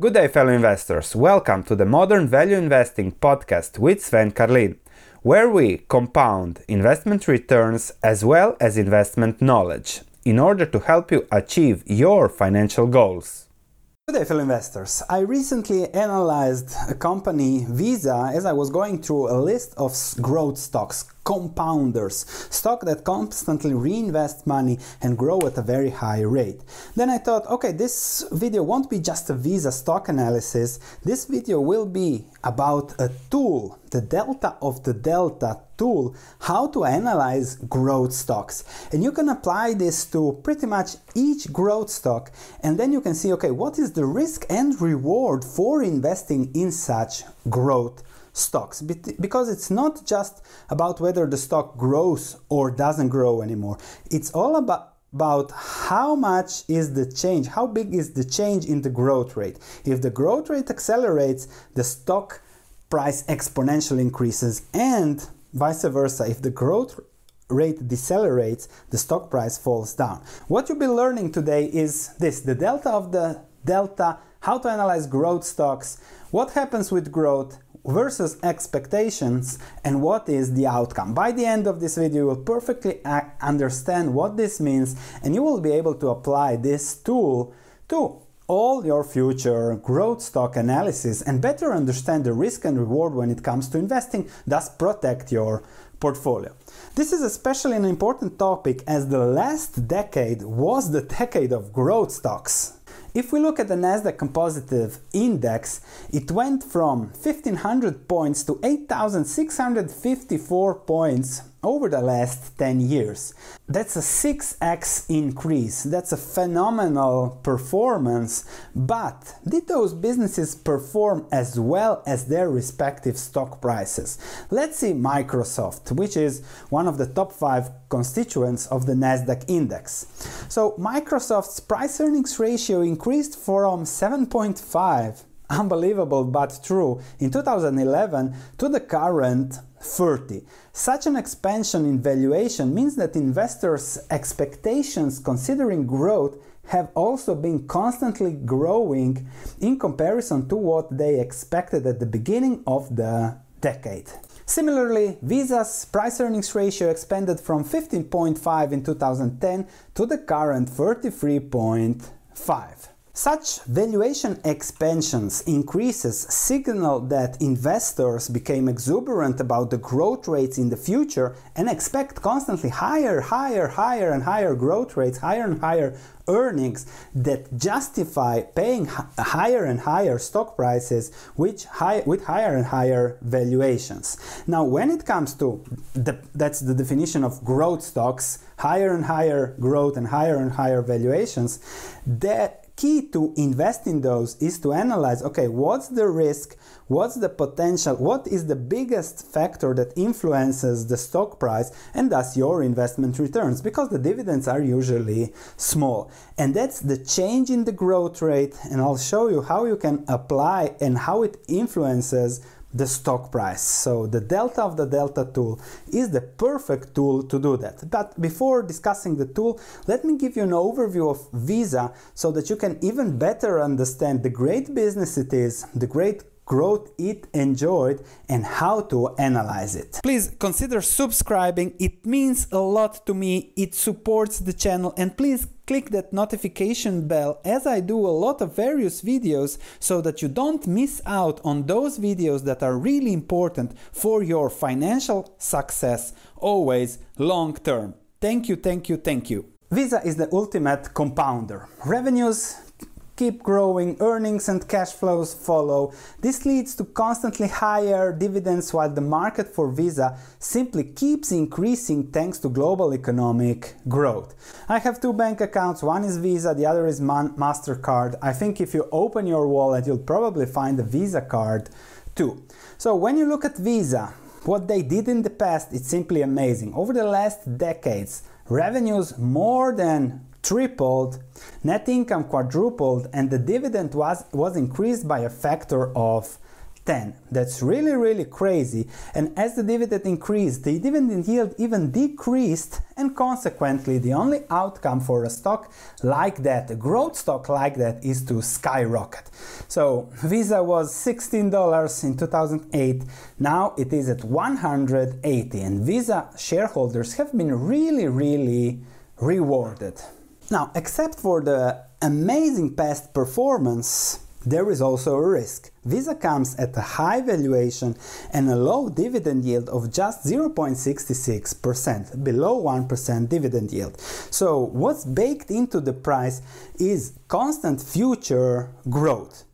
Good day, fellow investors. Welcome to the Modern Value Investing podcast with Sven Carlin, where we compound investment returns as well as investment knowledge in order to help you achieve your financial goals. Good day, fellow investors. I recently analyzed a company, Visa, as I was going through a list of growth stocks, compounders, stock that constantly reinvest money and grow at a very high rate. Then I thought, okay, this video won't be just a Visa stock analysis. This video will be about a tool, the delta of the delta tool, how to analyze growth stocks. And you can apply this to pretty much each growth stock and then you can see, okay, what is the risk and reward for investing in such growth stocks because it's not just about whether the stock grows or doesn't grow anymore. It's all about about how much is the change, how big is the change in the growth rate. If the growth rate accelerates, the stock price exponentially increases, and vice versa. If the growth rate decelerates, the stock price falls down. What you'll be learning today is this the delta of the delta, how to analyze growth stocks, what happens with growth, versus expectations and what is the outcome. By the end of this video, you will perfectly understand what this means and you will be able to apply this tool to all your future growth stock analysis and better understand the risk and reward when it comes to investing, thus protect your portfolio. This is especially an important topic as the last decade was the decade of growth stocks. If we look at the Nasdaq Composite Index, it went from 1500 points to 8654 points over the last 10 years. That's a 6x increase. That's a phenomenal performance. But did those businesses perform as well as their respective stock prices? Let's see Microsoft, which is one of the top 5 constituents of the Nasdaq index. So Microsoft's price earnings ratio increased from 7.5 unbelievable but true in 2011 to the current 30. Such an expansion in valuation means that investors' expectations considering growth have also been constantly growing in comparison to what they expected at the beginning of the decade. Similarly, Visa's price earnings ratio expanded from 15.5 in 2010 to the current 33.5. Such valuation expansions increases signal that investors became exuberant about the growth rates in the future and expect constantly higher, higher, higher and higher growth rates, higher and higher earnings that justify paying higher and higher stock prices which high, with higher and higher valuations. Now, when it comes to the, that's the definition of growth stocks, higher and higher growth and higher and higher valuations, that key to invest in those is to analyze okay what's the risk what's the potential what is the biggest factor that influences the stock price and thus your investment returns because the dividends are usually small. And that's the change in the growth rate and i'll show you how you can apply and how it influences the stock price. So the delta of the delta tool is the perfect tool to do that. But before discussing the tool, let me give you an overview of Visa so that you can even better understand the great business it is, the great growth it enjoyed and how to analyze it. Please consider subscribing. It means a lot to me. It supports the channel and please click that notification bell as I do a lot of various videos so that you don't miss out on those videos that are really important for your financial success always long term. Thank you, thank you, thank you. Visa is the ultimate compounder. Revenues keep growing, earnings and cash flows follow. This leads to constantly higher dividends while the market for Visa simply keeps increasing thanks to global economic growth. I have two bank accounts, one is Visa, the other is MasterCard. I think if you open your wallet, you'll probably find a Visa card too. So when you look at Visa, what they did in the past, it's simply amazing. Over the last decades, revenues more than tripled, net income quadrupled, and the dividend was, was increased by a factor of 10. That's really, really crazy. And as the dividend increased, the dividend yield even decreased, and consequently, the only outcome for a stock like that, a growth stock like that, is to skyrocket. So Visa was $16 in 2008, now it is at 180, and Visa shareholders have been really, really rewarded. Now, except for the amazing past performance, there is also a risk. Visa comes at a high valuation and a low dividend yield of just 0.66%, below 1% dividend yield. So, what's baked into the price is constant future growth.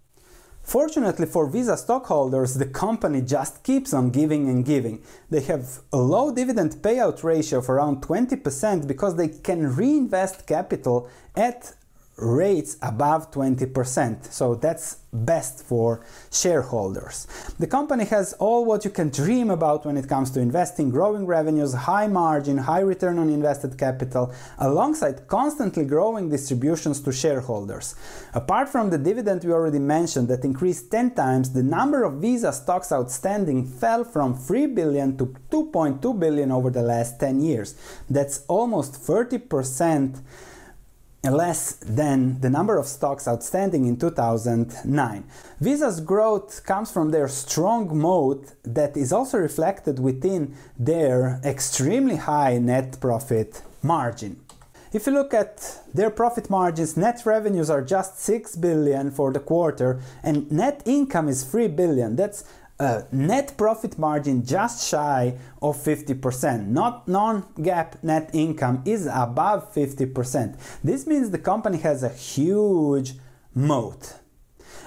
Fortunately for Visa stockholders, the company just keeps on giving and giving. They have a low dividend payout ratio of around 20% because they can reinvest capital at rates above 20%. So that's best for shareholders. The company has all what you can dream about when it comes to investing, growing revenues, high margin, high return on invested capital, alongside constantly growing distributions to shareholders. Apart from the dividend we already mentioned that increased 10 times, the number of Visa stocks outstanding fell from 3 billion to 2.2 billion over the last 10 years. That's almost 30% less than the number of stocks outstanding in 2009. Visa's growth comes from their strong moat that is also reflected within their extremely high net profit margin. If you look at their profit margins, net revenues are just 6 billion for the quarter and net income is 3 billion. That's a net profit margin just shy of 50%. Not non-GAAP net income is above 50%. This means the company has a huge moat.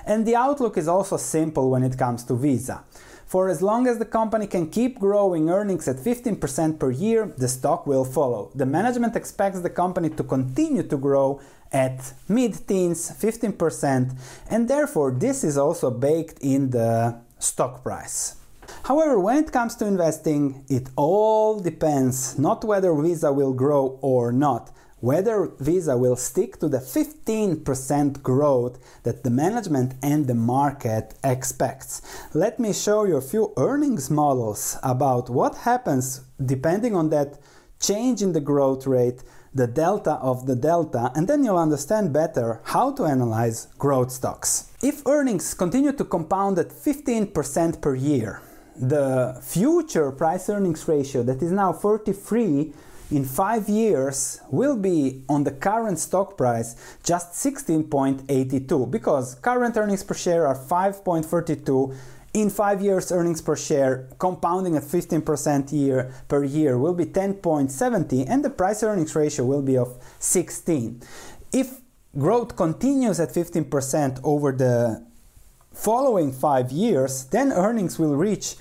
And the outlook is also simple when it comes to Visa. For as long as the company can keep growing earnings at 15% per year, the stock will follow. The management expects the company to continue to grow at mid teens, 15%, and therefore this is also baked in the stock price. However, when it comes to investing, it all depends not whether Visa will grow or not, whether Visa will stick to the 15% growth that the management and the market expects. Let me show you a few earnings models about what happens depending on that change in the growth rate the delta of the delta, and then you'll understand better how to analyze growth stocks. If earnings continue to compound at 15% per year, the future price earnings ratio that is now 43 in five years will be on the current stock price just 16.82 because current earnings per share are 5.32 in five years earnings per share compounding at 15% year per year will be 10.70 and the price earnings ratio will be of 16 if growth continues at 15% over the following five years then earnings will reach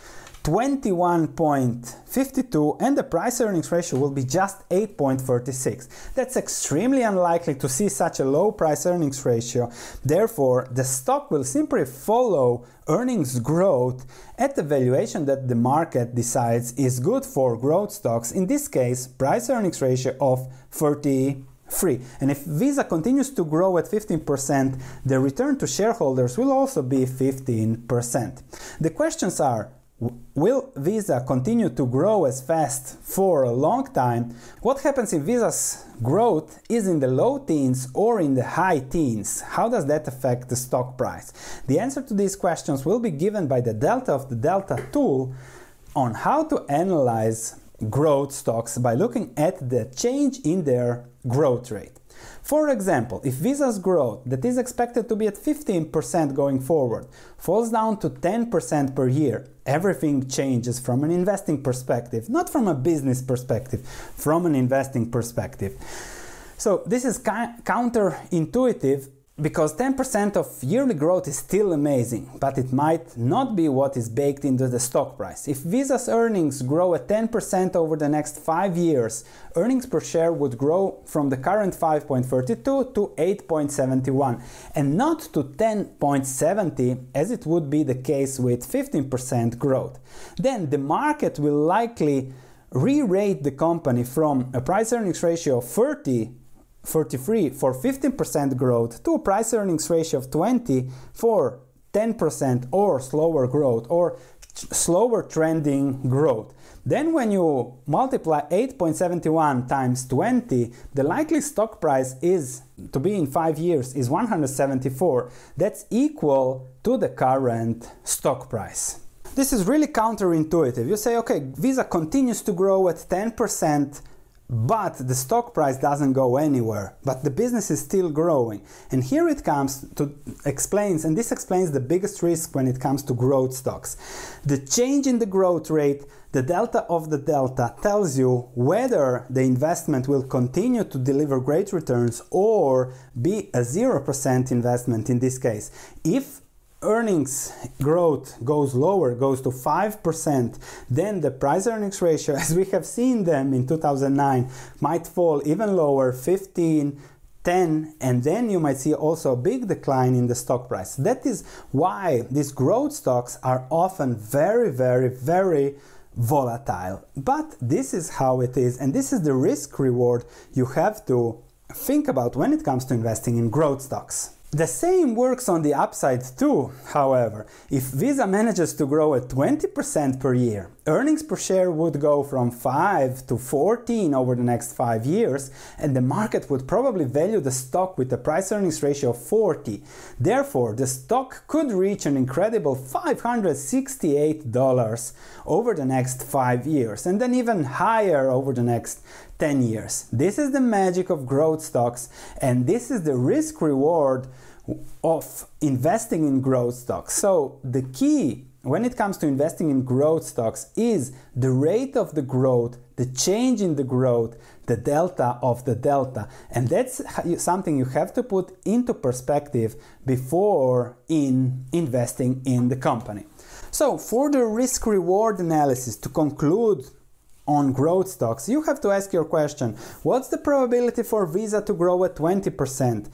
21.52 and the price earnings ratio will be just 8.36. That's extremely unlikely to see such a low price earnings ratio. Therefore, the stock will simply follow earnings growth at the valuation that the market decides is good for growth stocks. In this case, price earnings ratio of 30 free. And if Visa continues to grow at 15%, the return to shareholders will also be 15%. The questions are Will Visa continue to grow as fast for a long time? What happens if Visa's growth is in the low teens or in the high teens? How does that affect the stock price? The answer to these questions will be given by the Delta of the Delta tool on how to analyze growth stocks by looking at the change in their growth rate. For example, if Visa's growth, that is expected to be at 15% going forward, falls down to 10% per year, everything changes from an investing perspective, not from a business perspective, from an investing perspective. So, this is counterintuitive because 10% of yearly growth is still amazing, but it might not be what is baked into the stock price. If Visa's earnings grow at 10% over the next 5 years, earnings per share would grow from the current 5.32 to 8.71 and not to 10.70 as it would be the case with 15% growth. Then the market will likely re-rate the company from a price earnings ratio of 30 43 for 15% growth to a price earnings ratio of 20 for 10% or slower growth or slower trending growth. Then when you multiply 8.71 times 20, the likely stock price is to be in 5 years is 174. That's equal to the current stock price. This is really counterintuitive. You say, okay, Visa continues to grow at 10% but the stock price doesn't go anywhere but the business is still growing. And here it comes to explains and this explains the biggest risk when it comes to growth stocks. The change in the growth rate the delta of the delta tells you whether the investment will continue to deliver great returns or be a 0% investment in this case. If earnings growth goes lower, goes to 5%, then the price earnings ratio, as we have seen them in 2009, might fall even lower, 15, 10, and then you might see also a big decline in the stock price. That is why these growth stocks are often very, very, very volatile. But this is how it is, and this is the risk reward you have to think about when it comes to investing in growth stocks. The same works on the upside too, however. If Visa manages to grow at 20% per year, earnings per share would go from 5 to 14 over the next 5 years, and the market would probably value the stock with a price earnings ratio of 40. Therefore, the stock could reach an incredible $568 over the next 5 years, and then even higher over the next 10 years. This is the magic of growth stocks, and this is the risk reward of investing in growth stocks. So, the key when it comes to investing in growth stocks is the rate of the growth, the change in the growth, the delta of the delta. And that's something you have to put into perspective before in investing in the company. So, for the risk reward analysis to conclude on growth stocks, you have to ask your question what's the probability for Visa to grow at 20%,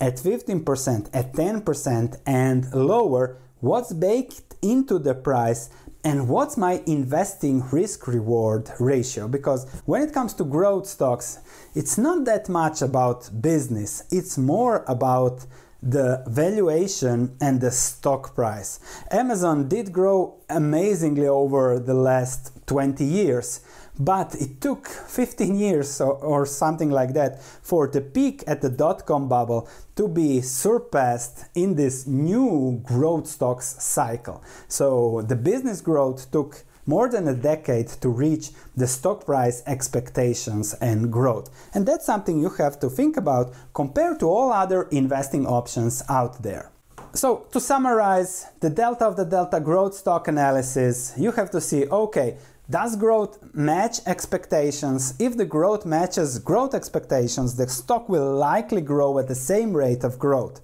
at 15%, at 10%, and lower? What's baked into the price? And what's my investing risk reward ratio? Because when it comes to growth stocks, it's not that much about business, it's more about the valuation and the stock price. Amazon did grow amazingly over the last 20 years, but it took 15 years or, something like that for the peak at the dot com bubble to be surpassed in this new growth stocks cycle. So the business growth took more than a decade to reach the stock price expectations and growth. And that's something you have to think about compared to all other investing options out there. So, to summarize the delta of the delta growth stock analysis, you have to see okay, does growth match expectations? If the growth matches growth expectations, the stock will likely grow at the same rate of growth.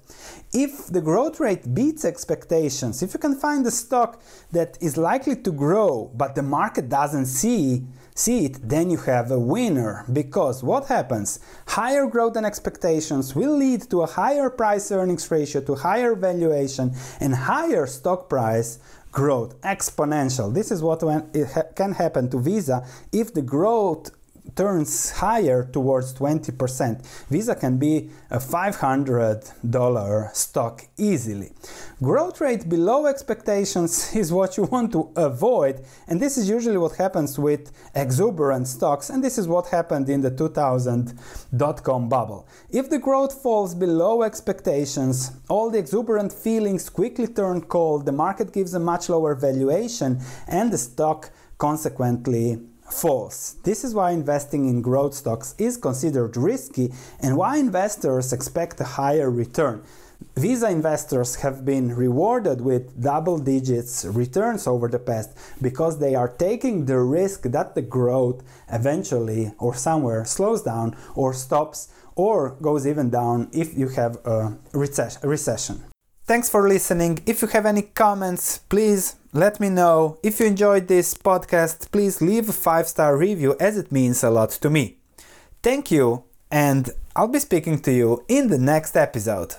If the growth rate beats expectations, if you can find a stock that is likely to grow but the market doesn't see see it, then you have a winner because what happens? Higher growth than expectations will lead to a higher price earnings ratio, to higher valuation and higher stock price growth, exponential. This is what it can happen to Visa if the growth turns higher towards 20%. Visa can be a $500 stock easily. Growth rate below expectations is what you want to avoid, and this is usually what happens with exuberant stocks, and this is what happened in the 2000 dot-com bubble. If the growth falls below expectations, all the exuberant feelings quickly turn cold, the market gives a much lower valuation, and the stock consequently false. This is why investing in growth stocks is considered risky and why investors expect a higher return. Visa investors have been rewarded with double digits returns over the past because they are taking the risk that the growth eventually or somewhere slows down or stops or goes even down if you have a recession. Thanks for listening. If you have any comments, please let me know. If you enjoyed this podcast, please leave a five star review as it means a lot to me. Thank you, and I'll be speaking to you in the next episode.